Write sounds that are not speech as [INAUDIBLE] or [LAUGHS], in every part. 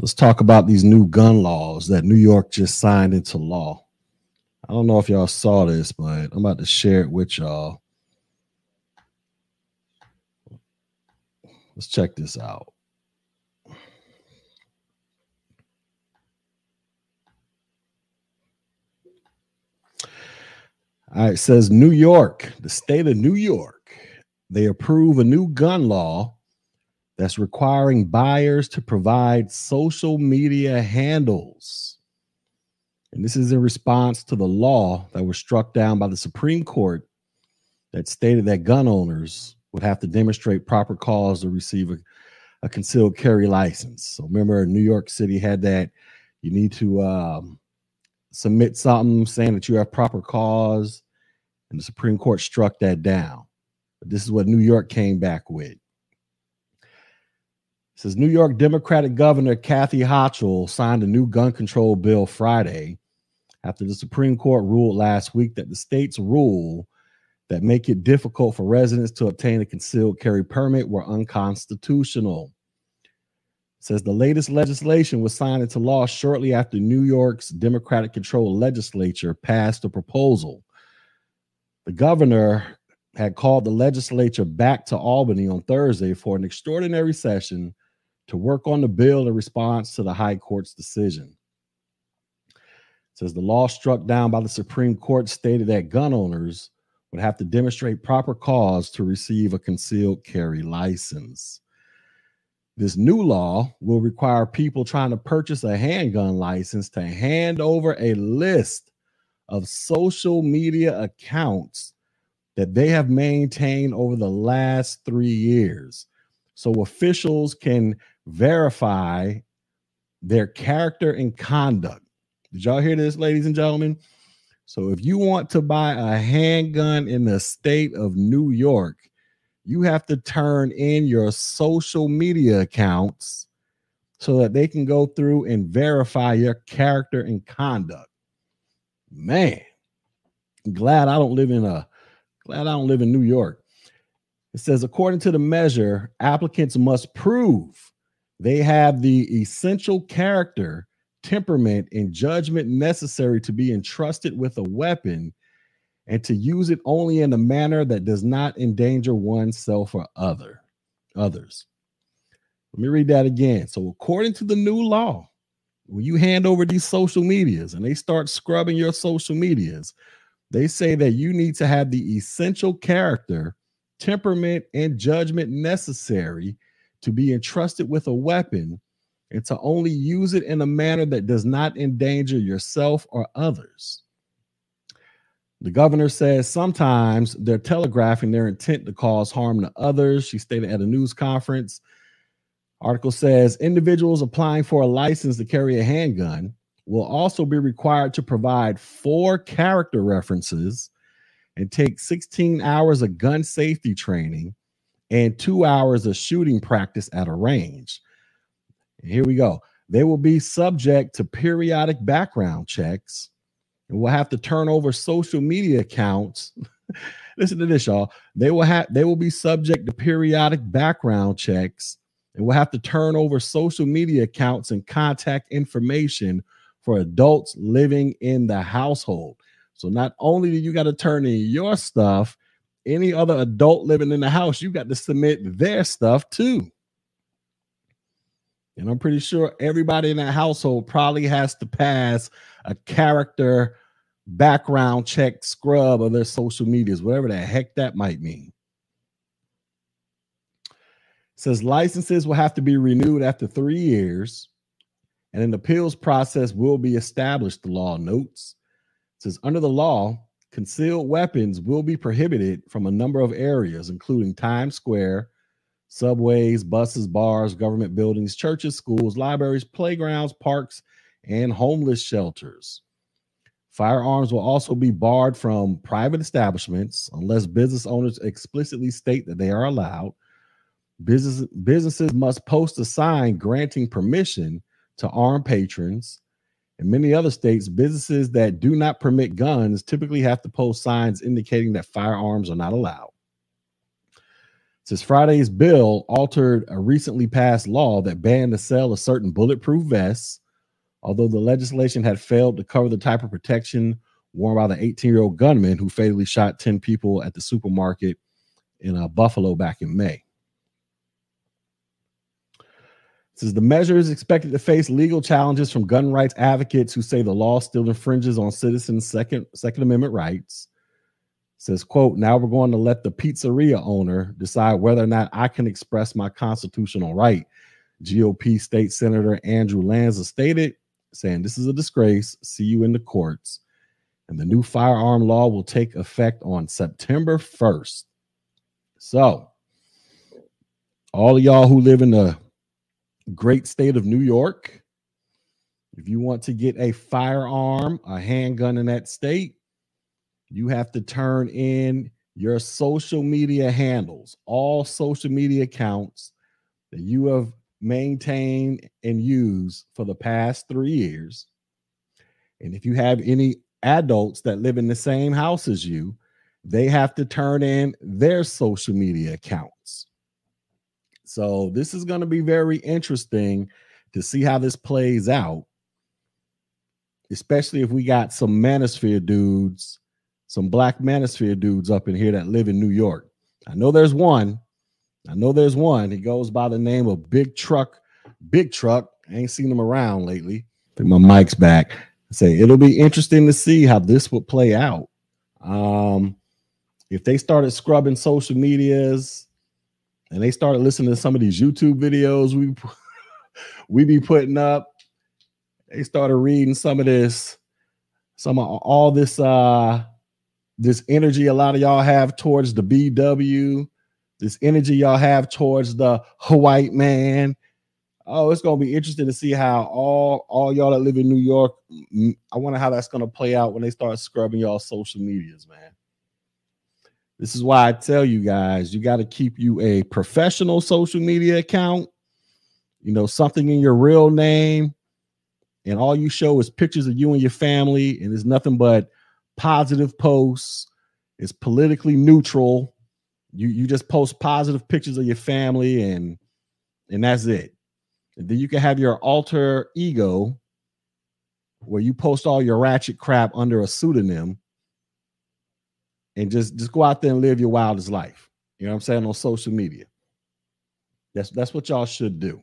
let's talk about these new gun laws that New York just signed into law. I don't know if y'all saw this, but I'm about to share it with y'all. Let's check this out. All right, says New York, the state of New York, they approve a new gun law that's requiring buyers to provide social media handles. And this is in response to the law that was struck down by the Supreme Court that stated that gun owners would have to demonstrate proper cause to receive a, a concealed carry license. So remember, New York City had that. You need to um, submit something saying that you have proper cause, and the Supreme Court struck that down. But this is what New York came back with says New York Democratic Governor Kathy Hochul signed a new gun control bill Friday after the Supreme Court ruled last week that the state's rule that make it difficult for residents to obtain a concealed carry permit were unconstitutional. It says the latest legislation was signed into law shortly after New York's Democratic controlled legislature passed a proposal. The governor had called the legislature back to Albany on Thursday for an extraordinary session to work on the bill in response to the High Court's decision. It says the law struck down by the Supreme Court stated that gun owners would have to demonstrate proper cause to receive a concealed carry license. This new law will require people trying to purchase a handgun license to hand over a list of social media accounts that they have maintained over the last three years. So officials can verify their character and conduct. Did y'all hear this, ladies and gentlemen? So if you want to buy a handgun in the state of New York, you have to turn in your social media accounts so that they can go through and verify your character and conduct. Man, I'm glad I don't live in a glad I don't live in New York. It says according to the measure, applicants must prove they have the essential character, temperament, and judgment necessary to be entrusted with a weapon and to use it only in a manner that does not endanger oneself or other others. Let me read that again. So, according to the new law, when you hand over these social medias and they start scrubbing your social medias, they say that you need to have the essential character, temperament, and judgment necessary to be entrusted with a weapon and to only use it in a manner that does not endanger yourself or others. The governor says sometimes they're telegraphing their intent to cause harm to others. She stated at a news conference. Article says individuals applying for a license to carry a handgun will also be required to provide four character references and take 16 hours of gun safety training and two hours of shooting practice at a range. here we go. They will be subject to periodic background checks and will have to turn over social media accounts. [LAUGHS] Listen to this, y'all. They will have they will be subject to periodic background checks and will have to turn over social media accounts and contact information for adults living in the household. So not only do you got to turn in your stuff, any other adult living in the house, you got to submit their stuff too. And I'm pretty sure everybody in that household probably has to pass a character background check scrub of their social medias, whatever the heck that might mean. It says licenses will have to be renewed after three years, and an appeals process will be established, the law notes. It says under the law, Concealed weapons will be prohibited from a number of areas, including Times Square, subways, buses, bars, government buildings, churches, schools, libraries, playgrounds, parks, and homeless shelters. Firearms will also be barred from private establishments unless business owners explicitly state that they are allowed. Business, businesses must post a sign granting permission to armed patrons. In many other states, businesses that do not permit guns typically have to post signs indicating that firearms are not allowed. Since Friday's bill altered a recently passed law that banned the sale of certain bulletproof vests, although the legislation had failed to cover the type of protection worn by the 18 year old gunman who fatally shot 10 people at the supermarket in uh, Buffalo back in May. Says the measure is expected to face legal challenges from gun rights advocates who say the law still infringes on citizens' second Second Amendment rights. says, quote, now we're going to let the pizzeria owner decide whether or not I can express my constitutional right. GOP State Senator Andrew Lanza stated, saying, This is a disgrace. See you in the courts. And the new firearm law will take effect on September 1st. So, all of y'all who live in the great state of New York. If you want to get a firearm, a handgun in that state, you have to turn in your social media handles, all social media accounts that you have maintained and used for the past three years. And if you have any adults that live in the same house as you, they have to turn in their social media accounts. So this is going to be very interesting to see how this plays out, especially if we got some manosphere dudes, some black manosphere dudes up in here that live in New York. I know there's one. I know there's one. He goes by the name of Big Truck. Big Truck. I ain't seen him around lately. I think my mic's back. I say it'll be interesting to see how this would play out. Um, if they started scrubbing social medias, and they started listening to some of these YouTube videos we [LAUGHS] we be putting up. They started reading some of this, some of all this uh this energy a lot of y'all have towards the BW, this energy y'all have towards the white man. Oh, it's gonna be interesting to see how all all y'all that live in New York. I wonder how that's gonna play out when they start scrubbing y'all social medias, man. This is why I tell you guys, you got to keep you a professional social media account, you know, something in your real name, and all you show is pictures of you and your family, and it's nothing but positive posts. It's politically neutral. You you just post positive pictures of your family, and and that's it. And then you can have your alter ego, where you post all your ratchet crap under a pseudonym and just just go out there and live your wildest life. You know what I'm saying on social media. That's that's what y'all should do.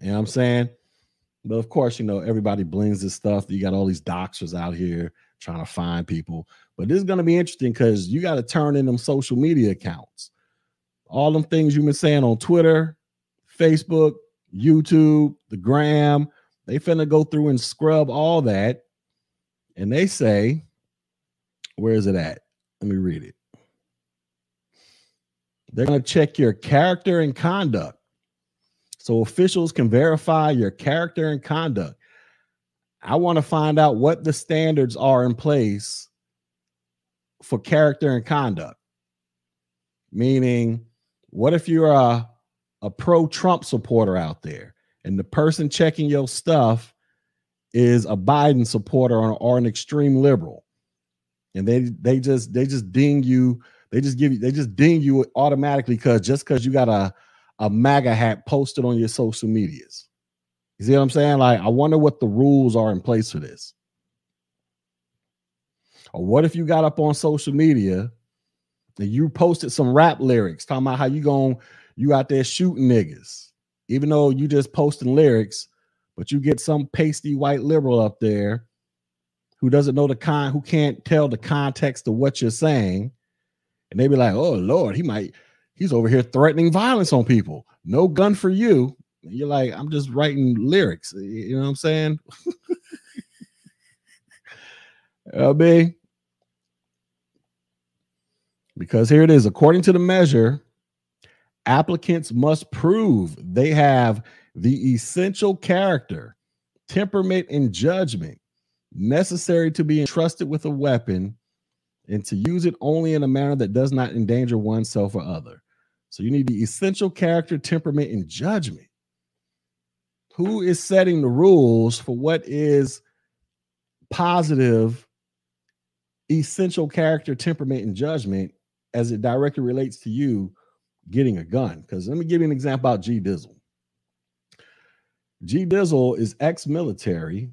You know what I'm saying? But of course, you know, everybody blends this stuff. You got all these doxers out here trying to find people. But this is going to be interesting because you got to turn in them social media accounts. All them things you've been saying on Twitter, Facebook, YouTube, the gram, they finna go through and scrub all that. And they say, where is it at? Let me read it. They're going to check your character and conduct. So officials can verify your character and conduct. I want to find out what the standards are in place for character and conduct. Meaning, what if you're a, a pro Trump supporter out there and the person checking your stuff is a Biden supporter or, or an extreme liberal? And they they just they just ding you. They just give you they just ding you automatically because just because you got a a MAGA hat posted on your social medias. You see what I'm saying? Like, I wonder what the rules are in place for this. Or what if you got up on social media and you posted some rap lyrics talking about how you going you out there shooting niggas, even though you just posting lyrics, but you get some pasty white liberal up there who doesn't know the con who can't tell the context of what you're saying. And they be like oh lord he might he's over here threatening violence on people. No gun for you. And you're like i'm just writing lyrics. You know what i'm saying? [LAUGHS] LB. Because here it is according to the measure, applicants must prove they have the essential character, temperament, and judgment necessary to be entrusted with a weapon and to use it only in a manner that does not endanger oneself or other. So you need the essential character, temperament, and judgment. Who is setting the rules for what is positive, essential character, temperament, and judgment as it directly relates to you getting a gun. Because let me give you an example about G Dizzle. G Dizzle is ex military,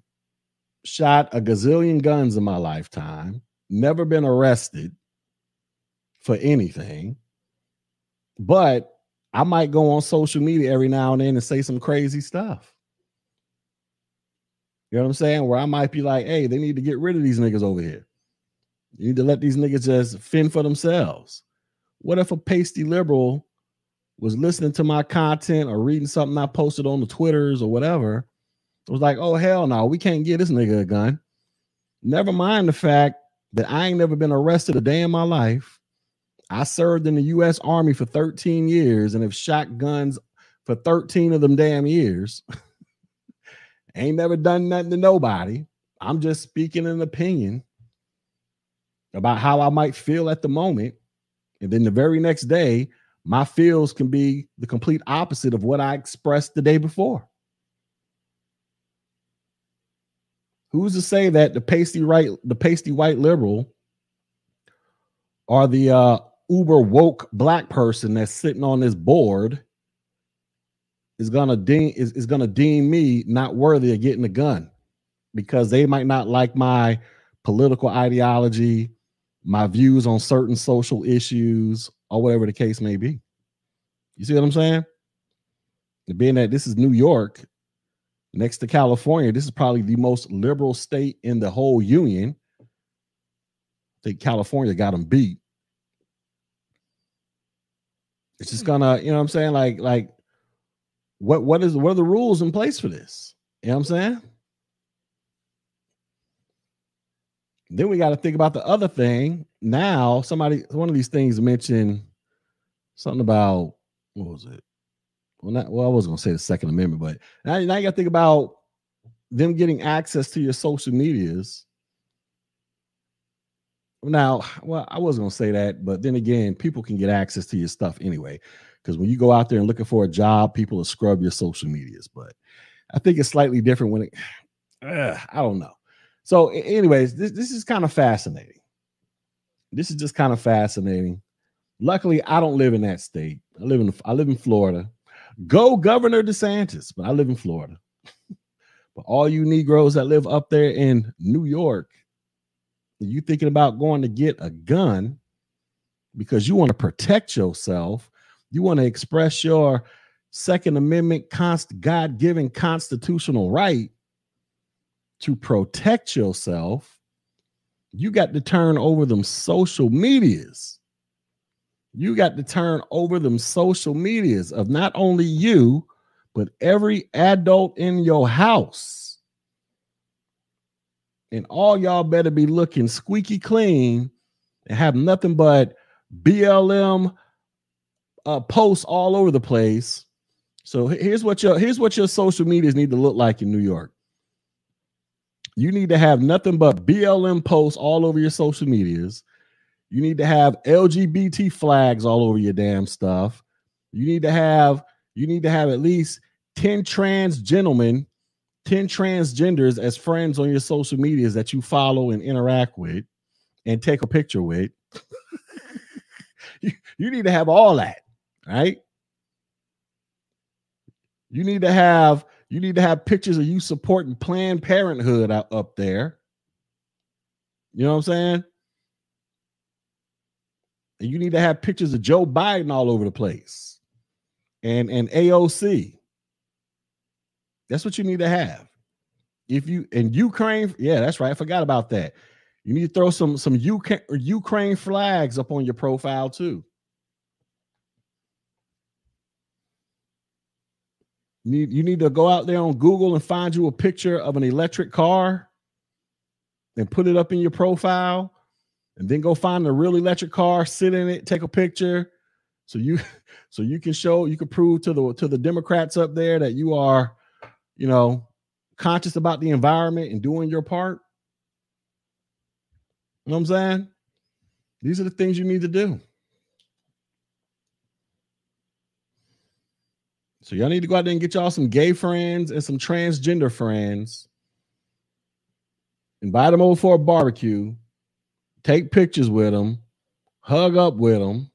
shot a gazillion guns in my lifetime, never been arrested for anything. But I might go on social media every now and then and say some crazy stuff. You know what I'm saying? Where I might be like, hey, they need to get rid of these niggas over here. You need to let these niggas just fend for themselves. What if a pasty liberal was listening to my content or reading something I posted on the Twitters or whatever? Was like, oh, hell no, we can't get this nigga a gun. Never mind the fact that I ain't never been arrested a day in my life. I served in the U.S. Army for 13 years and have shot guns for 13 of them damn years. [LAUGHS] ain't never done nothing to nobody. I'm just speaking an opinion about how I might feel at the moment. And then the very next day, my feels can be the complete opposite of what I expressed the day before. Who's to say that the pasty right, the pasty white liberal, or the uh, uber woke black person that's sitting on this board is gonna deem is, is gonna deem me not worthy of getting a gun because they might not like my political ideology, my views on certain social issues, or whatever the case may be. You see what I'm saying? Being that this is New York, next to California, this is probably the most liberal state in the whole union. I think California got them beat. It's just hmm. gonna, you know what I'm saying? Like, like what what is what are the rules in place for this? You know what I'm saying? Then we got to think about the other thing. Now, somebody, one of these things mentioned something about what was it? Well, not well, I was gonna say the Second Amendment, but now, now you got to think about them getting access to your social medias. Now, well, I was gonna say that, but then again, people can get access to your stuff anyway. Because when you go out there and looking for a job, people will scrub your social medias. But I think it's slightly different when it. Uh, [SIGHS] I don't know. So, anyways, this this is kind of fascinating. This is just kind of fascinating. Luckily, I don't live in that state. I live in I live in Florida. Go Governor DeSantis, but I live in Florida. [LAUGHS] but all you Negroes that live up there in New York, you thinking about going to get a gun because you want to protect yourself, you want to express your Second Amendment const- God-given constitutional right to protect yourself, you got to turn over them social medias you got to turn over them social medias of not only you, but every adult in your house. And all y'all better be looking squeaky clean and have nothing but BLM uh, posts all over the place. So here's what your here's what your social medias need to look like in New York. You need to have nothing but BLM posts all over your social medias. You need to have LGBT flags all over your damn stuff. You need to have you need to have at least 10 trans gentlemen, 10 transgenders as friends on your social medias that you follow and interact with and take a picture with. [LAUGHS] you, you need to have all that, right? You need to have you need to have pictures of you supporting Planned Parenthood out, up there. You know what I'm saying? And you need to have pictures of Joe Biden all over the place and, and AOC. That's what you need to have. If you in Ukraine, yeah, that's right. I forgot about that. You need to throw some some UK, Ukraine flags up on your profile too. You need, you need to go out there on Google and find you a picture of an electric car and put it up in your profile and then go find a real electric car, sit in it, take a picture, so you [LAUGHS] so you can show you can prove to the to the Democrats up there that you are, you know, conscious about the environment and doing your part. You know what I'm saying? These are the things you need to do. So y'all need to go out there and get y'all some gay friends and some transgender friends. Invite them over for a barbecue take pictures with them, hug up with them,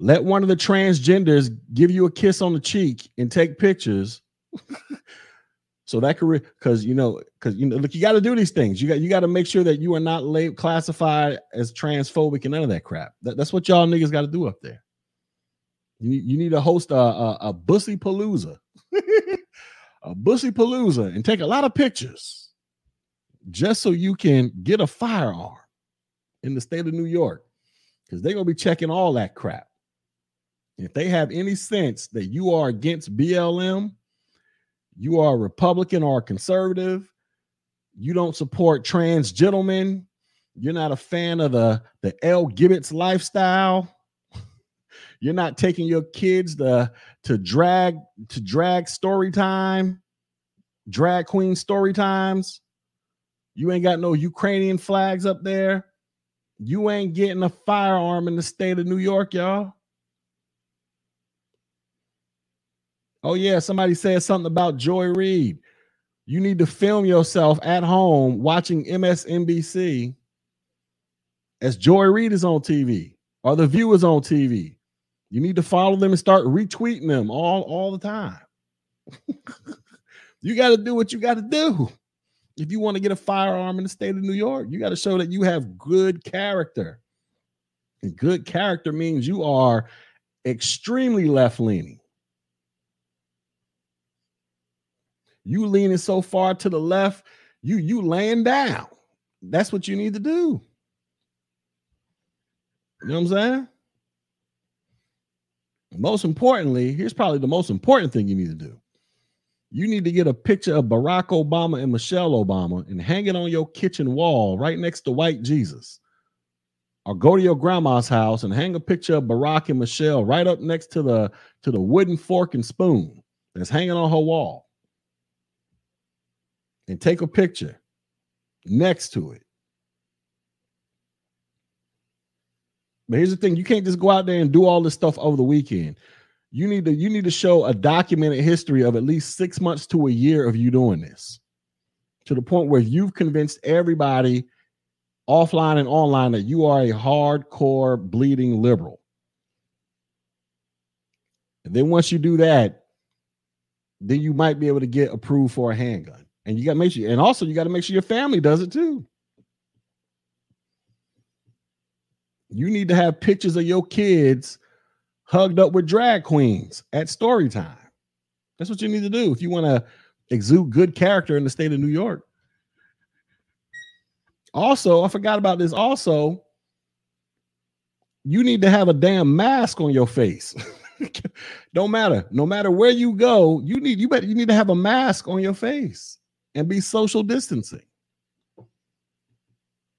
let one of the transgenders give you a kiss on the cheek and take pictures. [LAUGHS] so that could because you know because you know look you got to do these things. You got you got to make sure that you are not late, classified as transphobic and none of that crap. That, that's what y'all niggas got to do up there. You you need to host a a, a bussy palooza, [LAUGHS] a bussy palooza, and take a lot of pictures, just so you can get a firearm in the state of New York, because they're gonna be checking all that crap. If they have any sense that you are against BLM, you are a Republican or conservative, you don't support trans gentlemen, you're not a fan of the, the Elle Gibbets lifestyle, [LAUGHS] you're not taking your kids to, to drag to drag story time, drag queen story times. You ain't got no Ukrainian flags up there. You ain't getting a firearm in the state of New York, y'all. Oh, yeah, somebody said something about Joy Reid. You need to film yourself at home watching MSNBC as Joy Reid is on TV or the viewers on TV. You need to follow them and start retweeting them all, all the time. [LAUGHS] you got to do what you got to do. If you want to get a firearm in the state of New York, you got to show that you have good character. And good character means you are extremely left leaning. You leaning so far to the left, you you laying down. That's what you need to do. You know what I'm saying? Most importantly, here's probably the most important thing you need to do. You need to get a picture of Barack Obama and Michelle Obama and hang it on your kitchen wall right next to white Jesus. Or go to your grandma's house and hang a picture of Barack and Michelle right up next to the to the wooden fork and spoon that's hanging on her wall and take a picture next to it. But here's the thing: you can't just go out there and do all this stuff over the weekend. You need to you need to show a documented history of at least six months to a year of you doing this, to the point where you've convinced everybody, offline and online, that you are a hardcore bleeding liberal. And then once you do that, then you might be able to get approved for a handgun. And you got to make sure, and also you got to make sure your family does it too. You need to have pictures of your kids hugged up with drag queens at story time. That's what you need to do if you want to exude good character in the state of New York. Also, I forgot about this. Also, you need to have a damn mask on your face. [LAUGHS] Don't matter. No matter where you go, you need you better you need to have a mask on your face and be social distancing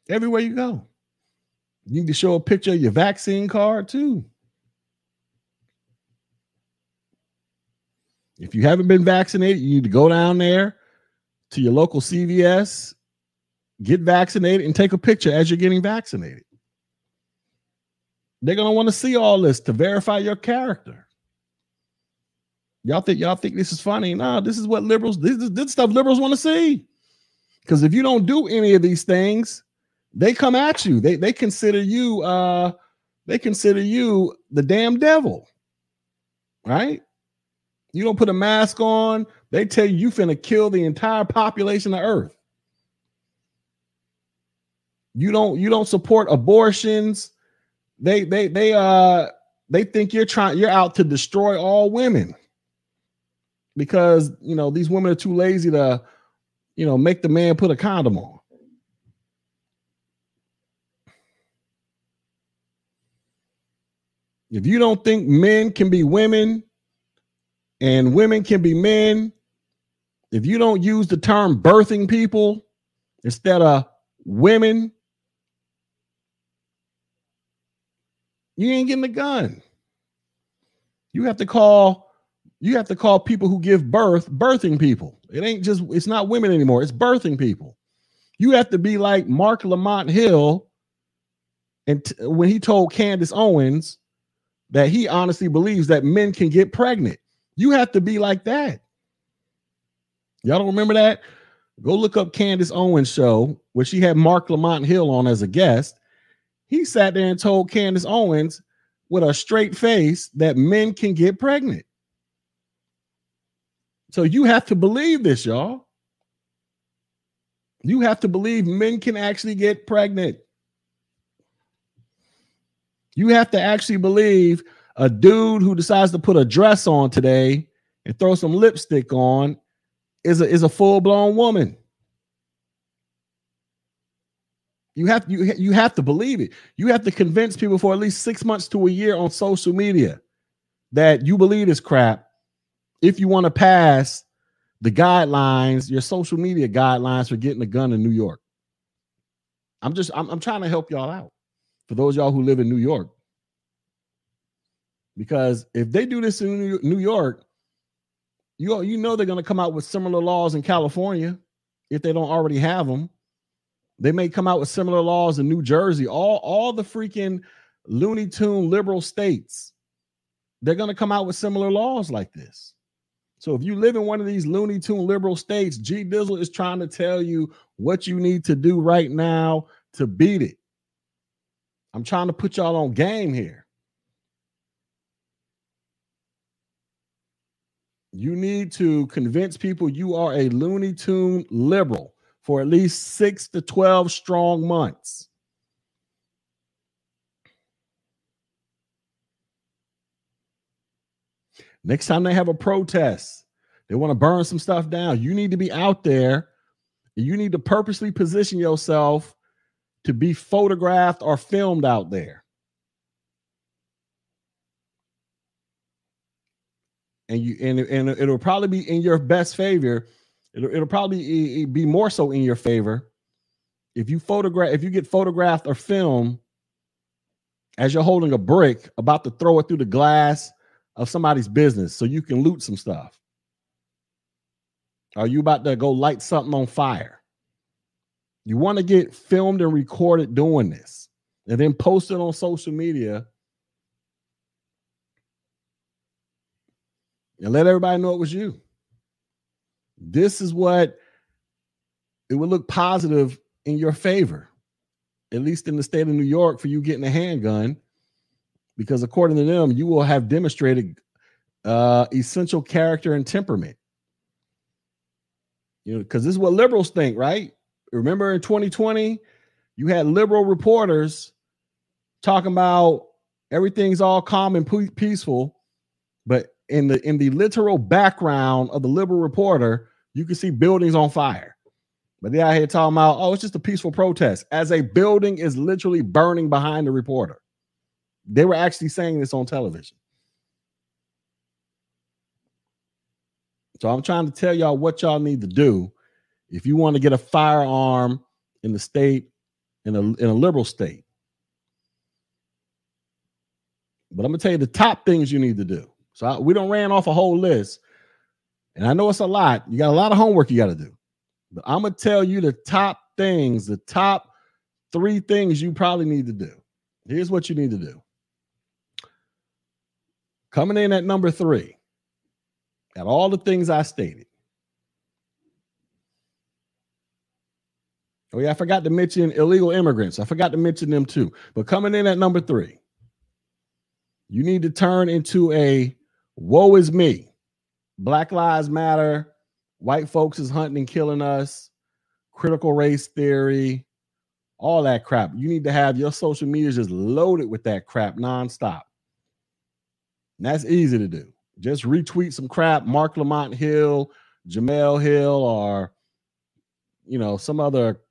everywhere you go. You need to show a picture of your vaccine card too. If you haven't been vaccinated, you need to go down there to your local CVS, get vaccinated, and take a picture as you're getting vaccinated. They're gonna want to see all this to verify your character. Y'all think y'all think this is funny? No, this is what liberals this is this stuff liberals want to see. Because if you don't do any of these things, they come at you. They they consider you uh they consider you the damn devil. Right? You don't put a mask on, they tell you you finna kill the entire population of earth. You don't you don't support abortions. They they they uh they think you're trying you're out to destroy all women because you know these women are too lazy to you know make the man put a condom on if you don't think men can be women and women can be men if you don't use the term birthing people instead of women you ain't getting the gun you have to call you have to call people who give birth birthing people. It ain't just, it's not women anymore, it's birthing people. You have to be like Marc Lamont Hill and t- when he told Candace Owens that he honestly believes that men can get pregnant. You have to be like that. Y'all don't remember that? Go look up Candace Owens show where she had Marc Lamont Hill on as a guest. He sat there and told Candace Owens with a straight face that men can get pregnant. So you have to believe this, y'all. You have to believe men can actually get pregnant. You have to actually believe a dude who decides to put a dress on today and throw some lipstick on is a, is a full-blown woman. You have you you have to believe it. You have to convince people for at least six months to a year on social media that you believe this crap. If you want to pass the guidelines, your social media guidelines for getting a gun in New York. I'm just I'm, I'm trying to help y'all out. For those y'all who live in New York, because if they do this in New York, you you know they're going to come out with similar laws in California if they don't already have them. They may come out with similar laws in New Jersey. All all the freaking Looney Tune liberal states, they're going to come out with similar laws like this. So if you live in one of these Looney Tune liberal states, G Dizzle is trying to tell you what you need to do right now to beat it. I'm trying to put y'all on game here. You need to convince people you are a Looney Tune liberal for at least six to 12 strong months. Next time they have a protest, they want to burn some stuff down. You need to be out there. You need to purposely position yourself to be photographed or filmed out there. And you and, and it'll probably be in your best favor It'll, it'll probably be more so in your favor if you photograph if you get photographed or filmed as you're holding a brick about to throw it through the glass of somebody's business so you can loot some stuff. Are you about to go light something on fire? You want to get filmed and recorded doing this and then post it on social media and let everybody know it was you. This is what it would look positive in your favor, at least in the state of New York, for you getting a handgun, because according to them, you will have demonstrated uh, essential character and temperament. You know, because this is what liberals think, right? Remember in 2020, you had liberal reporters talking about everything's all calm and peaceful, but in the in the literal background of the liberal reporter, you can see buildings on fire. But they out here talking about, oh, it's just a peaceful protest, as a building is literally burning behind the reporter. They were actually saying this on television. So I'm trying to tell y'all what y'all need to do if you want to get a firearm in the state, in a in a liberal state. But I'm gonna tell you the top things you need to do. So I, we don't ran off a whole list, and I know it's a lot. You got a lot of homework you got to do. But I'm gonna tell you the top things, the top three things you probably need to do. Here's what you need to do. Coming in at number three, at all the things I stated. Oh, yeah, I forgot to mention illegal immigrants. I forgot to mention them too. But coming in at number three, you need to turn into a woe is me. Black Lives Matter, white folks is hunting and killing us, critical race theory, all that crap. You need to have your social media just loaded with that crap nonstop. And that's easy to do. Just retweet some crap, Marc Lamont Hill, Jemele Hill, or you know, some other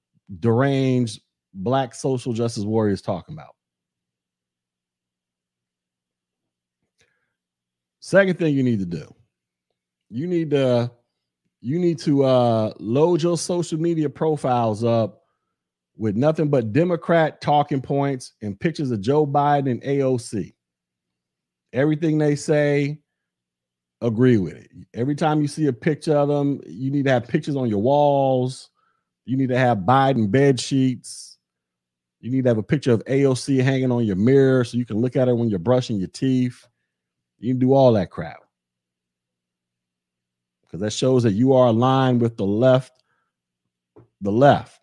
deranged black social justice warriors talking about. Second thing you need to do, you need to you need to uh, load your social media profiles up with nothing but Democrat talking points and pictures of Joe Biden and AOC. Everything they say, agree with it. Every time you see a picture of them, you need to have pictures on your walls. You need to have Biden bed sheets. You need to have a picture of AOC hanging on your mirror so you can look at her when you're brushing your teeth. You can do all that crap. Because that shows that you are aligned with the left, the left.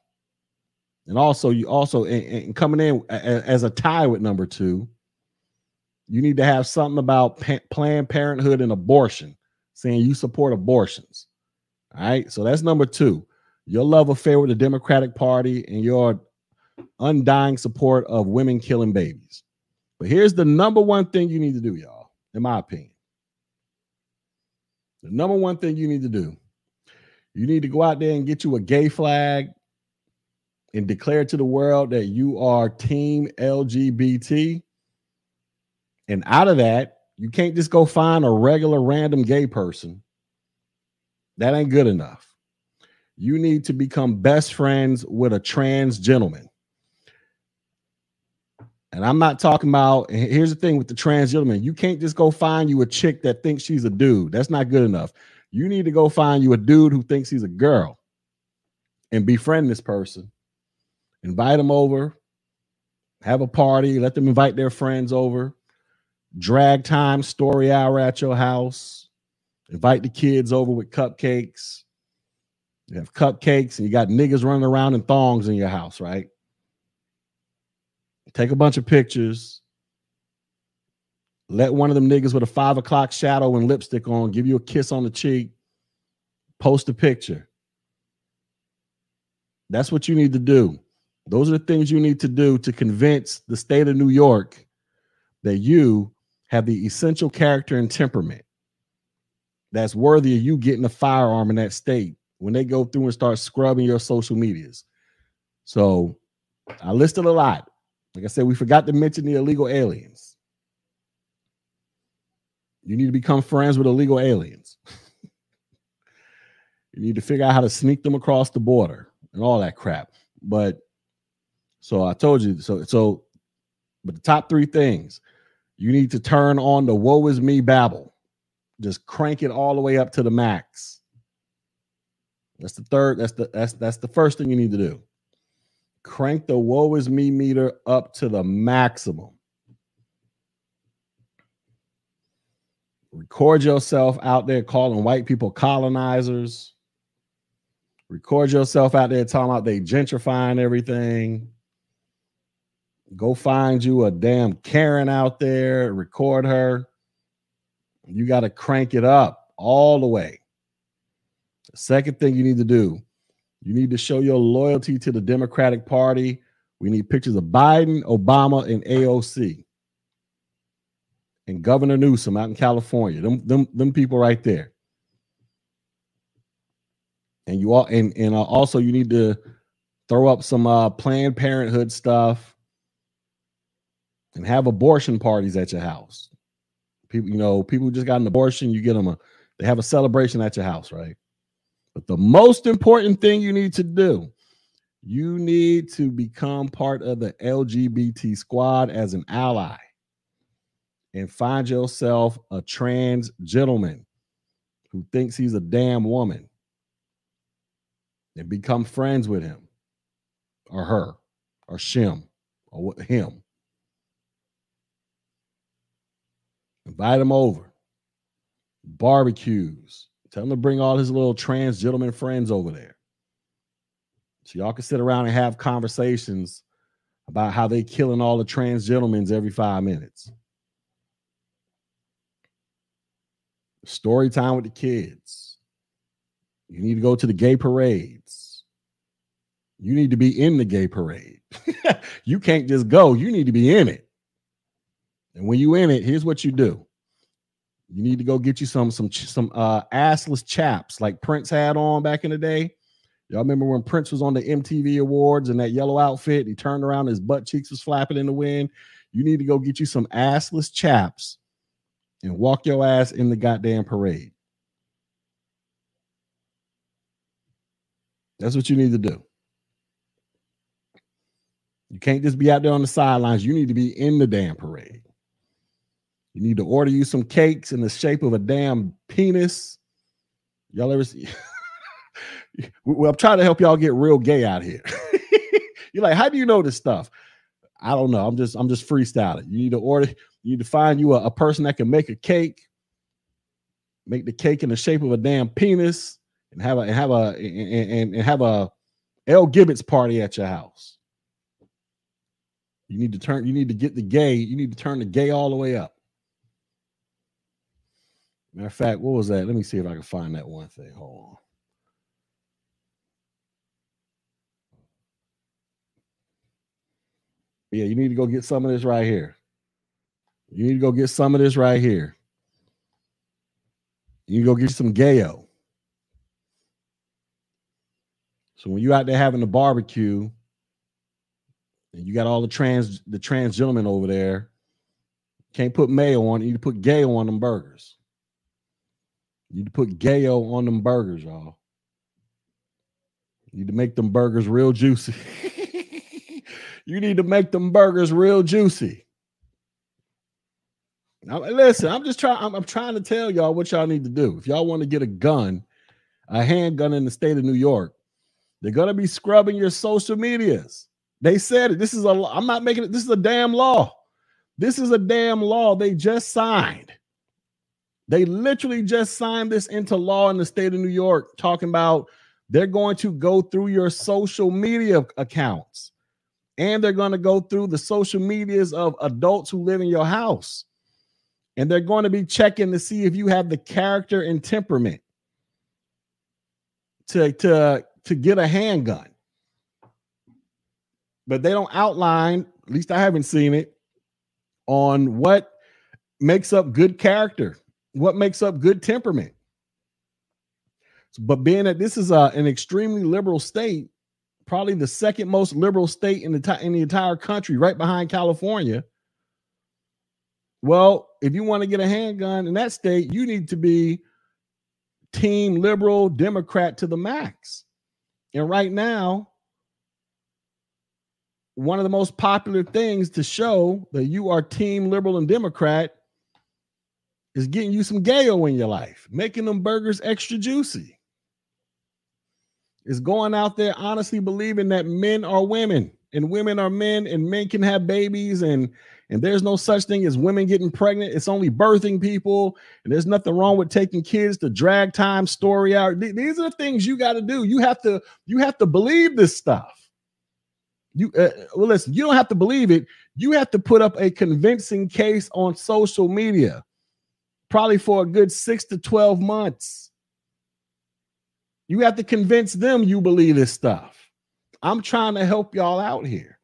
And also, you also in, in coming in as a tie with number two, You need to have something about pa- Planned Parenthood and abortion, saying you support abortions. All right. So that's number two. Your love affair with the Democratic Party and your undying support of women killing babies. But here's the number one thing you need to do, y'all, in my opinion. The number one thing you need to do, you need to go out there and get you a gay flag and declare to the world that you are team LGBT. And out of that, you can't just go find a regular random gay person. That ain't good enough. You need to become best friends with a trans gentleman. And I'm not talking about, here's the thing with the trans gentleman you can't just go find you a chick that thinks she's a dude. That's not good enough. You need to go find you a dude who thinks he's a girl and befriend this person. Invite them over, have a party, let them invite their friends over, drag time, story hour at your house, invite the kids over with cupcakes. You have cupcakes and you got niggas running around in thongs in your house, right? Take a bunch of pictures. Let one of them niggas with a five o'clock shadow and lipstick on give you a kiss on the cheek. Post a picture. That's what you need to do. Those are the things you need to do to convince the state of New York that you have the essential character and temperament that's worthy of you getting a firearm in that state when they go through and start scrubbing your social medias. So I listed a lot. Like I said, we forgot to mention the illegal aliens. You need to become friends with illegal aliens. [LAUGHS] you need to figure out how to sneak them across the border and all that crap. But so I told you so so but the top three things you need to turn on the woe is me babble. Just crank it all the way up to the max. That's the third, that's the that's that's the first thing you need to do crank the woe is me meter up to the maximum. Record yourself out there calling white people colonizers. Record yourself out there talking about they gentrifying everything. Go find you a damn Karen out there, record her. You got to crank it up all the way. The second thing you need to do you need to show your loyalty to the Democratic Party. We need pictures of Biden, Obama, and AOC. And Governor Newsom out in California. Them, them, them people right there. And you all and, and uh, also you need to throw up some uh Planned Parenthood stuff and have abortion parties at your house. People, you know, people who just got an abortion, you get them a they have a celebration at your house, right? But the most important thing you need to do, you need to become part of the LGBT squad as an ally and find yourself a trans gentleman who thinks he's a damn woman and become friends with him or her or shim or him. Invite him over. Barbecues, Tell him to bring all his little trans gentleman friends over there. So y'all can sit around and have conversations about how they killing all the trans gentlemen every five minutes. Story time with the kids. You need to go to the gay parades. You need to be in the gay parade. [LAUGHS] you can't just go, you need to be in it. And when you in it, here's what you do. You need to go get you some some some uh assless chaps like Prince had on back in the day. Y'all remember when Prince was on the MTV Awards in that yellow outfit? He turned around, his butt cheeks was flapping in the wind. You need to go get you some assless chaps and walk your ass in the goddamn parade. That's what you need to do. You can't just be out there on the sidelines. You need to be in the damn parade. You need to order you some cakes in the shape of a damn penis. Y'all ever see? [LAUGHS] well, I'm trying to help y'all get real gay out here. [LAUGHS] You're like, how do you know this stuff? I don't know. I'm just I'm just freestyling. You need to order. You need to find you a, a person that can make a cake, make the cake in the shape of a damn penis, and have a and have a and, and, and have a L Gibbets party at your house. You need to turn. You need to get the gay. You need to turn the gay all the way up. Matter of fact, what was that? Let me see if I can find that one thing. Hold on. Yeah, you need to go get some of this right here. You need to go get some of this right here. You go get some gayo. So when you out there having a barbecue, and you got all the trans the trans gentlemen over there, can't put mayo on. You need to put gayo on them burgers. You need to put gayo on them burgers, y'all. You need to make them burgers real juicy. [LAUGHS] you need to make them burgers real juicy. Now, listen, I'm just trying. I'm, I'm trying to tell y'all what y'all need to do. If y'all want to get a gun, a handgun in the state of New York, they're gonna be scrubbing your social medias. They said it. This is a. I'm not making it. This is a damn law. This is a damn law they just signed. They literally just signed this into law in the state of New York, talking about they're going to go through your social media accounts and they're going to go through the social medias of adults who live in your house. And they're going to be checking to see if you have the character and temperament to, to, to get a handgun. But they don't outline, at least I haven't seen it, on what makes up good character, what makes up good temperament. But being that this is a, an extremely liberal state, probably the second most liberal state in the in the entire country, right behind California. Well, if you want to get a handgun in that state, you need to be team liberal Democrat to the max. And right now, one of the most popular things to show that you are team liberal and Democrat is getting you some gayo in your life, making them burgers extra juicy. Is going out there honestly believing that men are women and women are men and men can have babies and and there's no such thing as women getting pregnant. It's only birthing people and there's nothing wrong with taking kids to drag time story out. These are the things you got to do. You have to you have to believe this stuff. You uh, well listen you don't have to believe it. You have to put up a convincing case on social media probably for a good 6 to 12 months you have to convince them you believe this stuff. I'm trying to help y'all out here.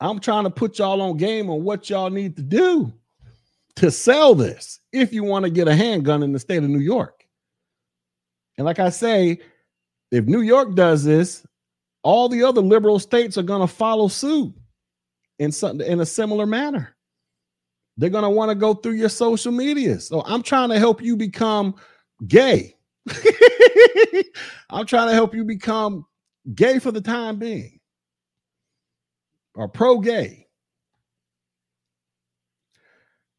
I'm trying to put y'all on game on what y'all need to do to sell this if you want to get a handgun in the state of New York. And like I say, if New York does this, all the other liberal states are going to follow suit in some in a similar manner. They're going to want to go through your social media. So I'm trying to help you become gay. [LAUGHS] I'm trying to help you become gay for the time being or pro gay.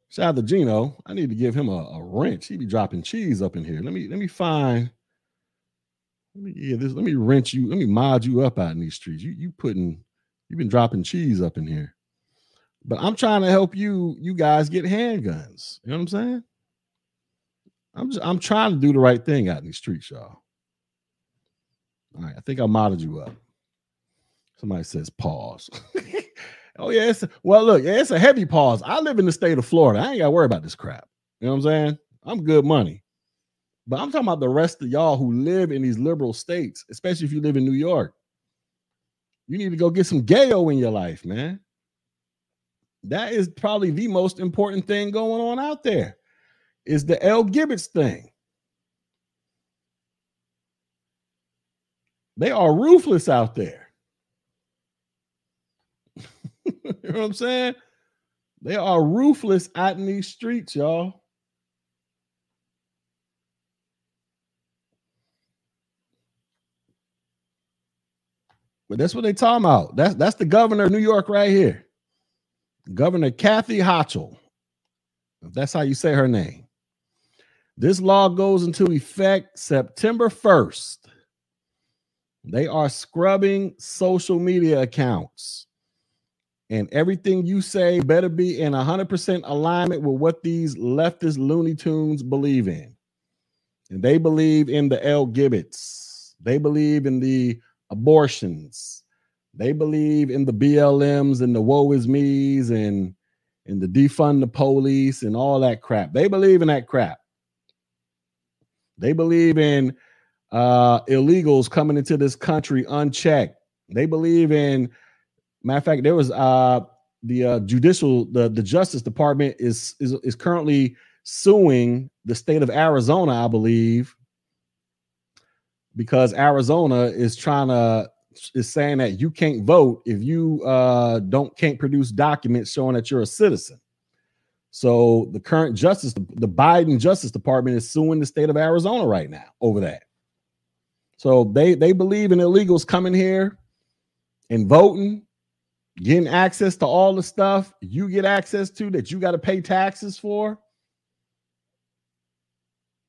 Shout out to Gino. I need to give him a, a, wrench. He be dropping cheese up in here. Let me let me find. Let me yeah, this. Let me wrench you. Let me mod you up out in these streets. You you putting you've been dropping cheese up in here. But I'm trying to help you, you guys get handguns. You know what I'm saying? I'm just I'm trying to do the right thing out in these streets, y'all. All right, I think I modded you up. Somebody says pause. [LAUGHS] oh yeah, well look, yeah, it's a heavy pause. I live in the state of Florida. I ain't gotta worry about this crap. You know what I'm saying? I'm good money. But I'm talking about the rest of y'all who live in these liberal states, especially if you live in New York. You need to go get some gayo in your life, man. That is probably the most important thing going on out there is the L Gibbets thing. They are ruthless out there. [LAUGHS] you know what I'm saying? They are ruthless out in these streets, y'all. But that's what they talking about. That's that's the governor of New York right here. Governor Kathy Hochul. If that's how you say her name. This law goes into effect September 1st. They are scrubbing social media accounts. And everything you say better be in 100% alignment with what these leftist Looney Tunes believe in. And they believe in the L Gibbets. They believe in the abortions. They believe in the BLMs and the woe is me's and and the defund the police and all that crap. They believe in that crap. They believe in uh, illegals coming into this country unchecked. They believe in, matter of fact, there was uh, the uh, judicial, the, the Justice Department is, is is currently suing the state of Arizona, I believe, because Arizona is trying to is saying that you can't vote if you uh, don't can't produce documents showing that you're a citizen. So the current justice, the Biden Justice Department is suing the state of Arizona right now over that. So they they believe in illegals coming here and voting, getting access to all the stuff you get access to that you got to pay taxes for,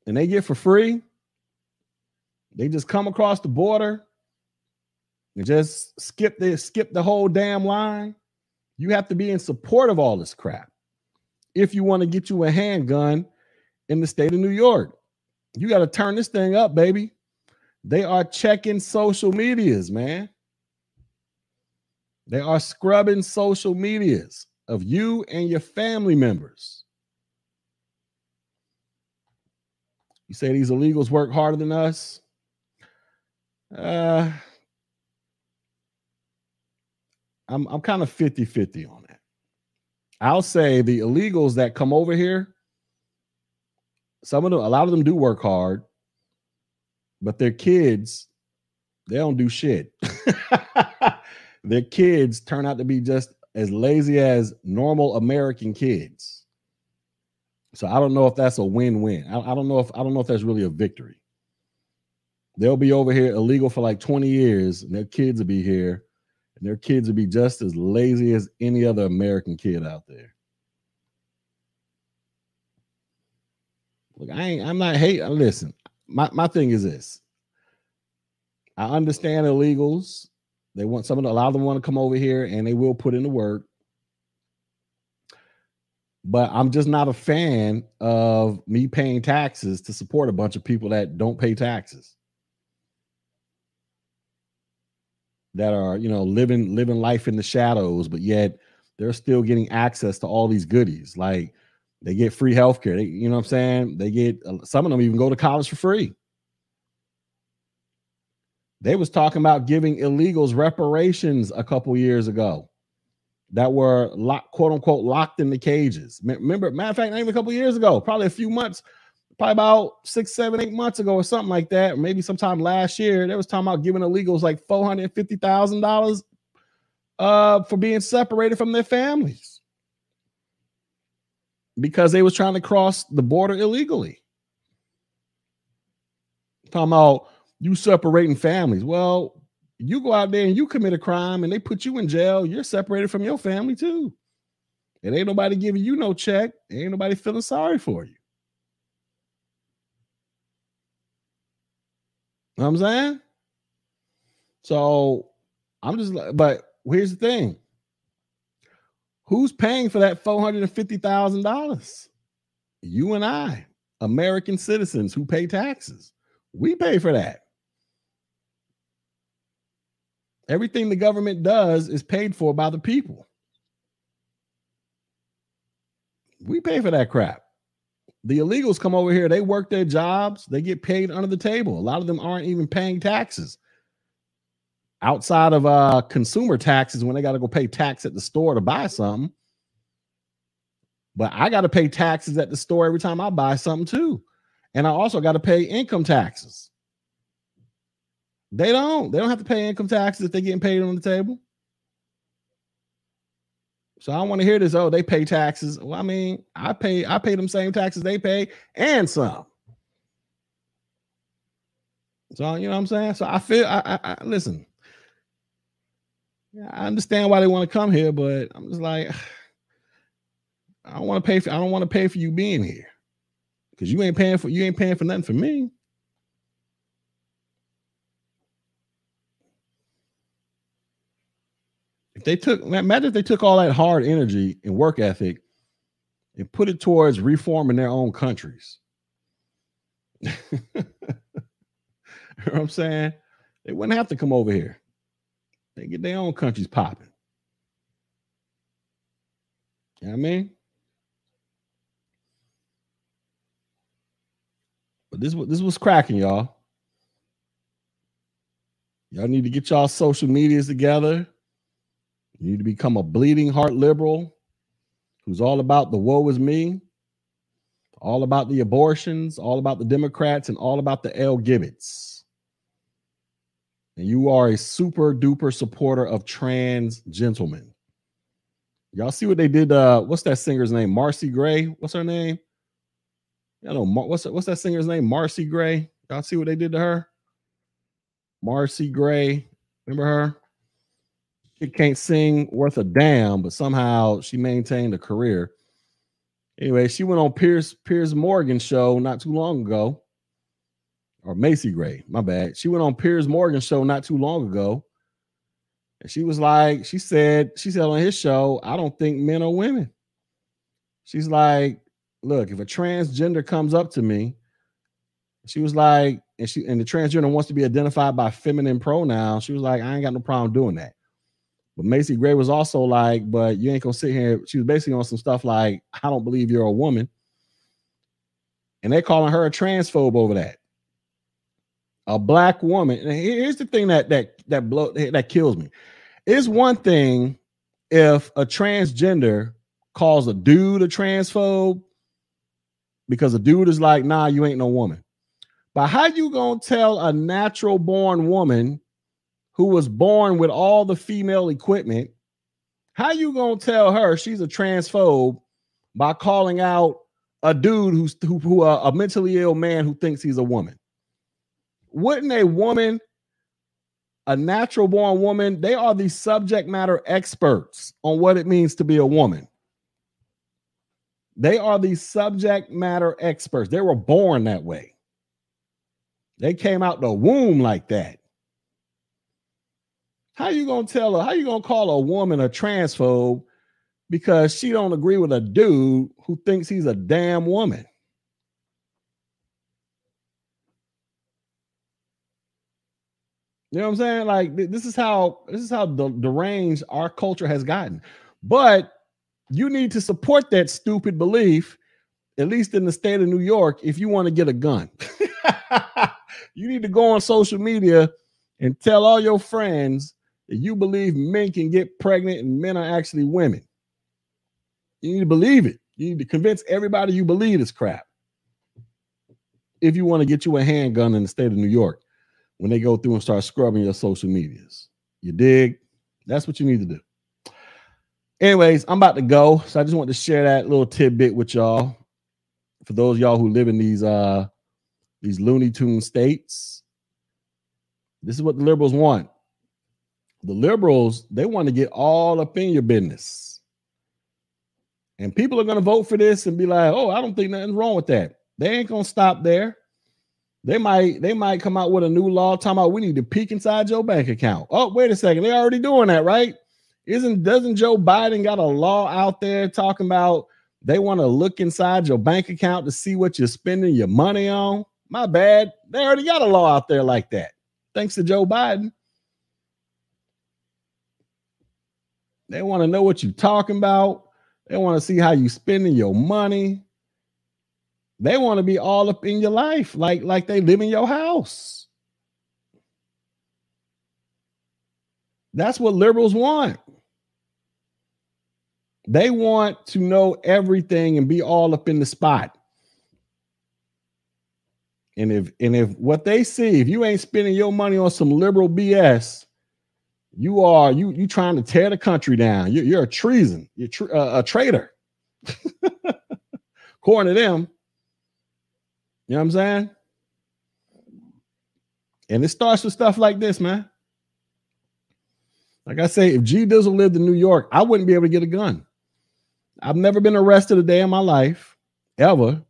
and they get for free. They just come across the border just skip the skip the whole damn line. You have to be in support of all this crap if you want to get you a handgun in the state of New York. You got to turn this thing up, baby. They are checking social medias, man. They are scrubbing social medias of you and your family members. You say these illegals work harder than us? Uh, I'm I'm kind of 50-50 on that. I'll say the illegals that come over here, some of them, a lot of them do work hard, but their kids, they don't do shit. [LAUGHS] their kids turn out to be just as lazy as normal American kids. So I don't know if that's a win-win. I, I don't know if I don't know if that's really a victory. They'll be over here illegal for like 20 years, and their kids will be here and their kids would be just as lazy as any other American kid out there. Look, I ain't, I'm not hate. Uh, listen, my, my thing is this. I understand illegals. They want some of them, a lot of them want to come over here and they will put in the work. But I'm just not a fan of me paying taxes to support a bunch of people that don't pay taxes. That are you know living living life in the shadows, but yet they're still getting access to all these goodies. Like they get free healthcare. They, you know what I'm saying? They get uh, some of them even go to college for free. They was talking about giving illegals reparations a couple years ago that were locked, quote unquote, locked in the cages. Remember, matter of fact, not even a couple years ago, probably a few months probably about six, seven, eight months ago or something like that, or maybe sometime last year, there was talking about giving illegals like four hundred fifty thousand dollars uh for being separated from their families because they was trying to cross the border illegally. Talking about you separating families. Well, you go out there and you commit a crime and they put you in jail, you're separated from your family too. It ain't nobody giving you no check. Ain't nobody feeling sorry for you. Know what I'm saying? So I'm just like, but here's the thing. Who's paying for that $450,000? You and I, American citizens who pay taxes. We pay for that. Everything the government does is paid for by the people. We pay for that crap the illegals come over here, they work their jobs, they get paid under the table. A lot of them aren't even paying taxes. Outside of uh consumer taxes when they got to go pay tax at the store to buy something. But I got to pay taxes at the store every time I buy something too. And I also got to pay income taxes. They don't. They don't have to pay income taxes if they're getting paid on the table. So I want to hear this. Oh, they pay taxes. Well, I mean, I pay I pay them same taxes they pay and some. So you know what I'm saying. So I feel I, I, I listen. I understand why they want to come here, but I'm just like, [SIGHS] I don't want to pay for. I don't want to pay for you being here because you ain't paying for you ain't paying for nothing for me. If they took, imagine if they took all that hard energy and work ethic and put it towards reforming their own countries. [LAUGHS] you know what I'm saying? They wouldn't have to come over here. They get their own countries popping. You know what I mean? But this this was cracking, y'all. Y'all need to get y'all social medias together. You need to become a bleeding heart liberal who's all about the woe is me, all about the abortions, all about the Democrats, and all about the L Gibbets. And you are a super duper supporter of trans gentlemen. Y'all see what they did? Uh, what's that singer's name? Marcy Gray. What's her name? I know. What's what's that singer's name? Marcy Gray. Y'all see what they did to her? Marcy Gray. Remember her? She can't sing worth a damn, but somehow she maintained a career. Anyway, she went on Piers Piers Morgan show not too long ago, or Macy Gray. My bad. She went on Piers Morgan show not too long ago, and she was like, she said, she said on his show, I don't think men are women. She's like, look, if a transgender comes up to me, she was like, and she and the transgender wants to be identified by feminine pronouns. She was like, I ain't got no problem doing that. But Macy Gray was also like, but you ain't gonna sit here. She was basically on some stuff like, I don't believe you're a woman. And they calling her a transphobe over that. A black woman. And here's the thing that that that blow that kills me. It's one thing if a transgender calls a dude a transphobe because a dude is like, nah, you ain't no woman. But how you gonna tell a natural born woman who was born with all the female equipment, how you gonna tell her she's a transphobe by calling out a dude who's who, who uh, a mentally ill man who thinks he's a woman? Wouldn't a woman, a natural born woman, they are the subject matter experts on what it means to be a woman. They are the subject matter experts. They were born that way. They came out the womb like that. How you gonna tell her? How you gonna call a woman a transphobe because she don't agree with a dude who thinks he's a damn woman? You know what I'm saying? Like this is how this is how the deranged our culture has gotten. But you need to support that stupid belief, at least in the state of New York, if you want to get a gun. [LAUGHS] you need to go on social media and tell all your friends that you believe men can get pregnant and men are actually women. You need to believe it. You need to convince everybody you believe this crap. If you want to get you a handgun in the state of New York when they go through and start scrubbing your social medias. You dig? That's what you need to do. Anyways, I'm about to go. So I just want to share that little tidbit with y'all. For those y'all who live in these uh these Looney Tune states, this is what the liberals want. The liberals, they want to get all up in your business. And people are going to vote for this and be like, oh, I don't think nothing's wrong with that. They ain't gonna stop there. They might they might come out with a new law talking about we need to peek inside your bank account. Oh, wait a second, they're already doing that, right? Isn't doesn't Joe Biden got a law out there talking about they want to look inside your bank account to see what you're spending your money on? My bad. They already got a law out there like that. Thanks to Joe Biden. They want to know what you're talking about. They want to see how you're spending your money. They want to be all up in your life, like like they live in your house. That's what liberals want. They want to know everything and be all up in the spot. And if and if what they see, if you ain't spending your money on some liberal BS, you are you you trying to tear the country down. You, you're a treason. You're tr- uh, a traitor. [LAUGHS] According to them, you know what I'm saying? And it starts with stuff like this, man. Like I say, if G Dizzle lived in New York, I wouldn't be able to get a gun. I've never been arrested a day in my life, ever.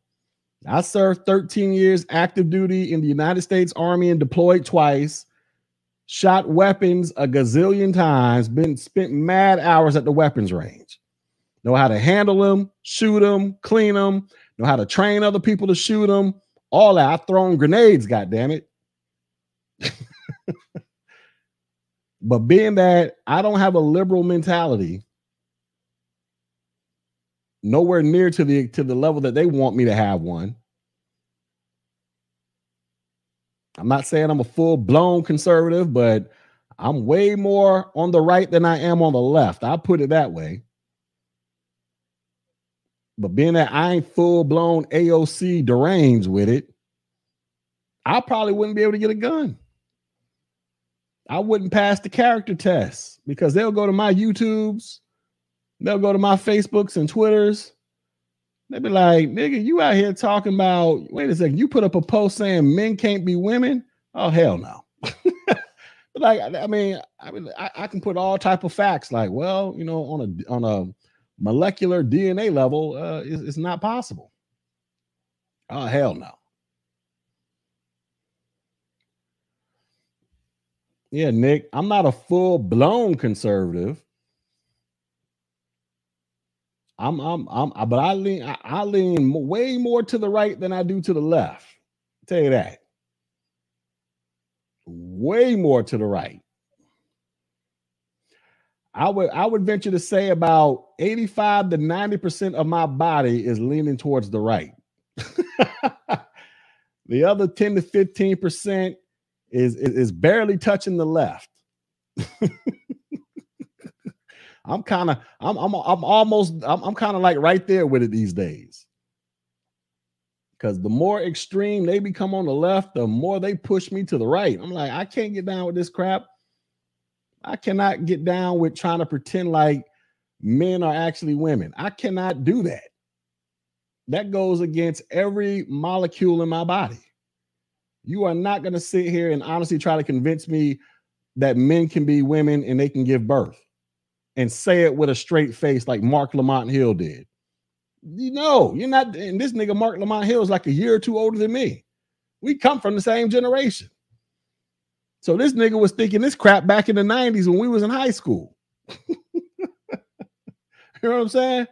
I served 13 years active duty in the United States Army and deployed twice. Shot weapons a gazillion times, been spent mad hours at the weapons range. Know how to handle them, shoot them, clean them, know how to train other people to shoot them. All that. I've thrown grenades, God damn it. [LAUGHS] But being that I don't have a liberal mentality, nowhere near to the to the level that they want me to have one. I'm not saying I'm a full blown conservative, but I'm way more on the right than I am on the left. I put it that way. But being that I ain't full blown AOC deranged with it, I probably wouldn't be able to get a gun. I wouldn't pass the character test because they'll go to my YouTubes, they'll go to my Facebooks and Twitters. They'll be like, nigga, you out here talking about, wait a second, you put up a post saying men can't be women? Oh, hell no. [LAUGHS] but like, I mean, I mean, I, I, can put all type of facts like, well, you know, on a on a molecular DNA level, uh, it's, it's not possible. Oh, hell no. Yeah, Nick, I'm not a full blown conservative. I'm, I'm, I'm, but I lean, I, I lean way more to the right than I do to the left. I'll tell you that. Way more to the right. I would, I would venture to say about 85 to 90% of my body is leaning towards the right. [LAUGHS] the other 10 to 15% is, is, is barely touching the left. [LAUGHS] I'm kind of I'm I'm I'm almost I'm, I'm kind of like right there with it these days. Because the more extreme they become on the left, the more they push me to the right. I'm like, I can't get down with this crap. I cannot get down with trying to pretend like men are actually women. I cannot do that. That goes against every molecule in my body. You are not going to sit here and honestly try to convince me that men can be women and they can give birth and say it with a straight face like Marc Lamont Hill did. You know, you're not, and this nigga Marc Lamont Hill is like a year or two older than me. We come from the same generation. So this nigga was thinking this crap back in the 90s when we was in high school. [LAUGHS] you know what I'm saying?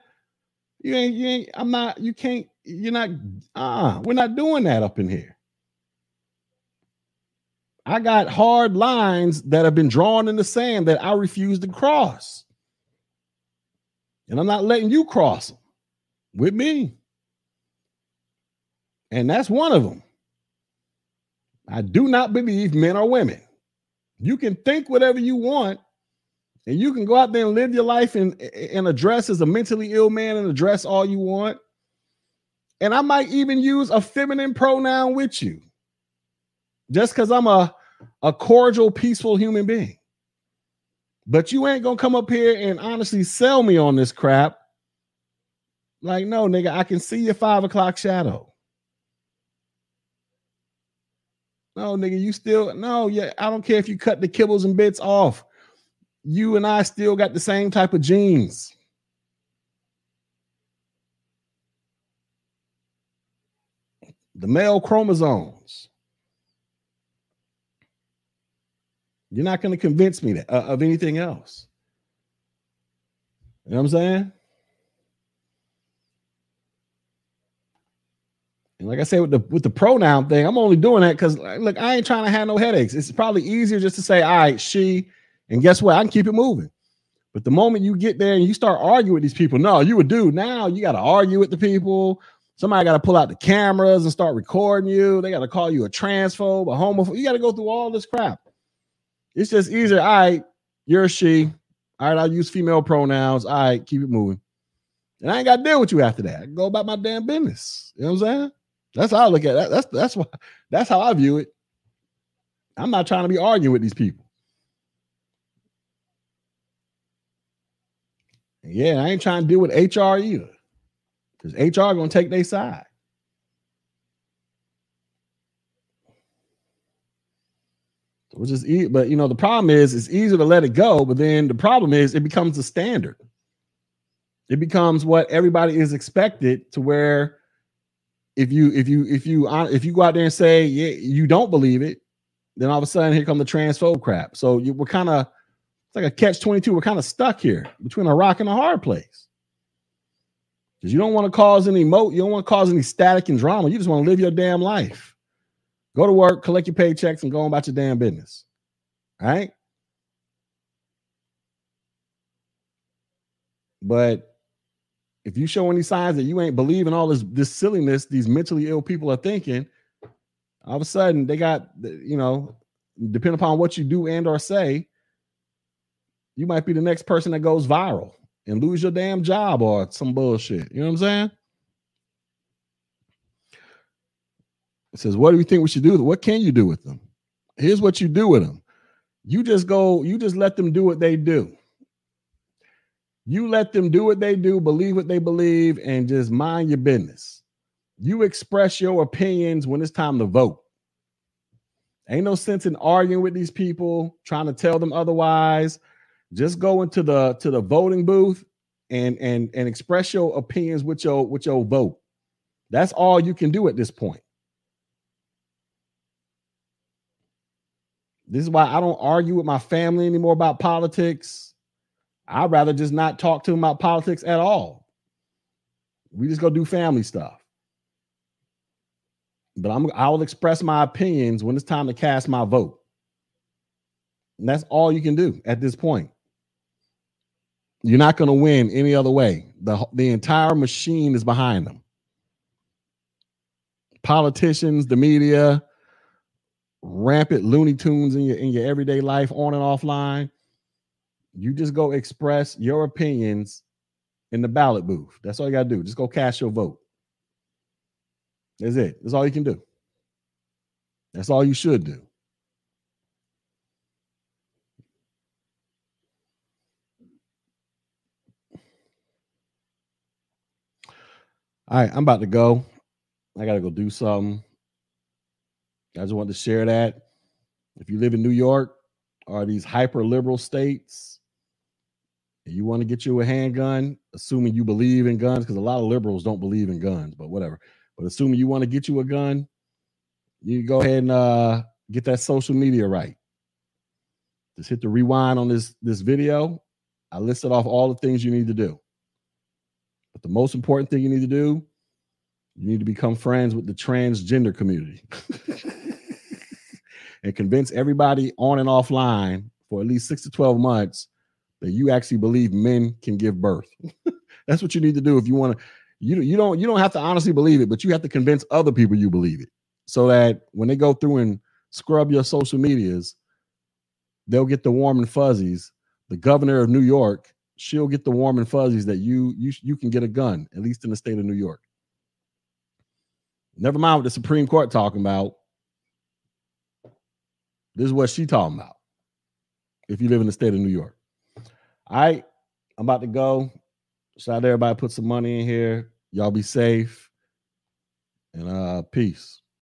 You ain't, you ain't, I'm not, you can't, you're not, uh, we're not doing that up in here. I got hard lines that have been drawn in the sand that I refuse to cross. And I'm not letting you cross them with me. And that's one of them. I do not believe men are women. You can think whatever you want, and you can go out there and live your life and, and address as a mentally ill man and address all you want. And I might even use a feminine pronoun with you just because I'm a a cordial, peaceful human being. But you ain't gonna come up here and honestly sell me on this crap. Like, no, nigga, I can see your five o'clock shadow. No, nigga, you still no, yeah. I don't care if you cut the kibbles and bits off. You and I still got the same type of genes. The male chromosomes. You're not going to convince me that, uh, of anything else. You know what I'm saying? And like I said with the with the pronoun thing, I'm only doing that because look, I ain't trying to have no headaches. It's probably easier just to say, all right, she, and guess what? I can keep it moving. But the moment you get there and you start arguing with these people, no, you would do now. You got to argue with the people. Somebody got to pull out the cameras and start recording you. They got to call you a transphobe, a homophobe. You got to go through all this crap. It's just easier. All right, you're she. All right, I'll use female pronouns. All right, keep it moving. And I ain't got to deal with you after that. I go about my damn business. You know what I'm saying? That's how I look at it. That's that's why that's how I view it. I'm not trying to be arguing with these people. Yeah, I ain't trying to deal with HR either. Because HR gonna take their side. Which is e- but you know the problem is it's easier to let it go but then the problem is it becomes the standard. It becomes what everybody is expected to where if you if you if you uh, if you go out there and say yeah you don't believe it then all of a sudden here come the transphobe crap. So you, we're kind of it's like a catch 22 we're kind of stuck here between a rock and a hard place. Because you don't want to cause any mo you don't want to cause any static and drama. You just want to live your damn life Go to work, collect your paychecks, and go on about your damn business. All right. But if you show any signs that you ain't believing all this this silliness these mentally ill people are thinking, all of a sudden they got you know, depending upon what you do and or say, you might be the next person that goes viral and lose your damn job or some bullshit. You know what I'm saying? It says, What do you think we should do? What can you do with them? Here's what you do with them. You just go, you just let them do what they do. You let them do what they do, believe what they believe, and just mind your business. You express your opinions when it's time to vote. Ain't no sense in arguing with these people, trying to tell them otherwise. Just go into the to the voting booth and and and express your opinions with your with your vote. That's all you can do at this point. This is why I don't argue with my family anymore about politics. I'd rather just not talk to them about politics at all. We just go do family stuff. But I'm I will express my opinions when it's time to cast my vote. And that's all you can do at this point. You're not going to win any other way. The, the entire machine is behind them. Politicians, the media, rampant Looney Tunes in your in your everyday life, on and offline. You just go express your opinions in the ballot booth. That's all you got to do. Just go cast your vote. That's it. That's all you can do. That's all you should do. All right, I'm about to go. I got to go do something. I just wanted to share that. If you live in New York or these hyper liberal states, and you want to get you a handgun, assuming you believe in guns, because a lot of liberals don't believe in guns, but whatever. But assuming you want to get you a gun, you go ahead and uh, get that social media right. Just hit the rewind on this this video. I listed off all the things you need to do. But the most important thing you need to do, you need to become friends with the transgender community. [LAUGHS] and convince everybody on and offline for at least six to 12 months that you actually believe men can give birth. [LAUGHS] That's what you need to do if you want to. You, you don't you don't have to honestly believe it, but you have to convince other people you believe it, so that when they go through and scrub your social medias, they'll get the warm and fuzzies. The governor of New York, she'll get the warm and fuzzies that you you you can get a gun, at least in the state of New York. Never mind what the Supreme Court talking about. This is what she talking about. If you live in the state of New York. All right, I'm about to go. Shout out to everybody put some money in here. Y'all be safe. And uh peace.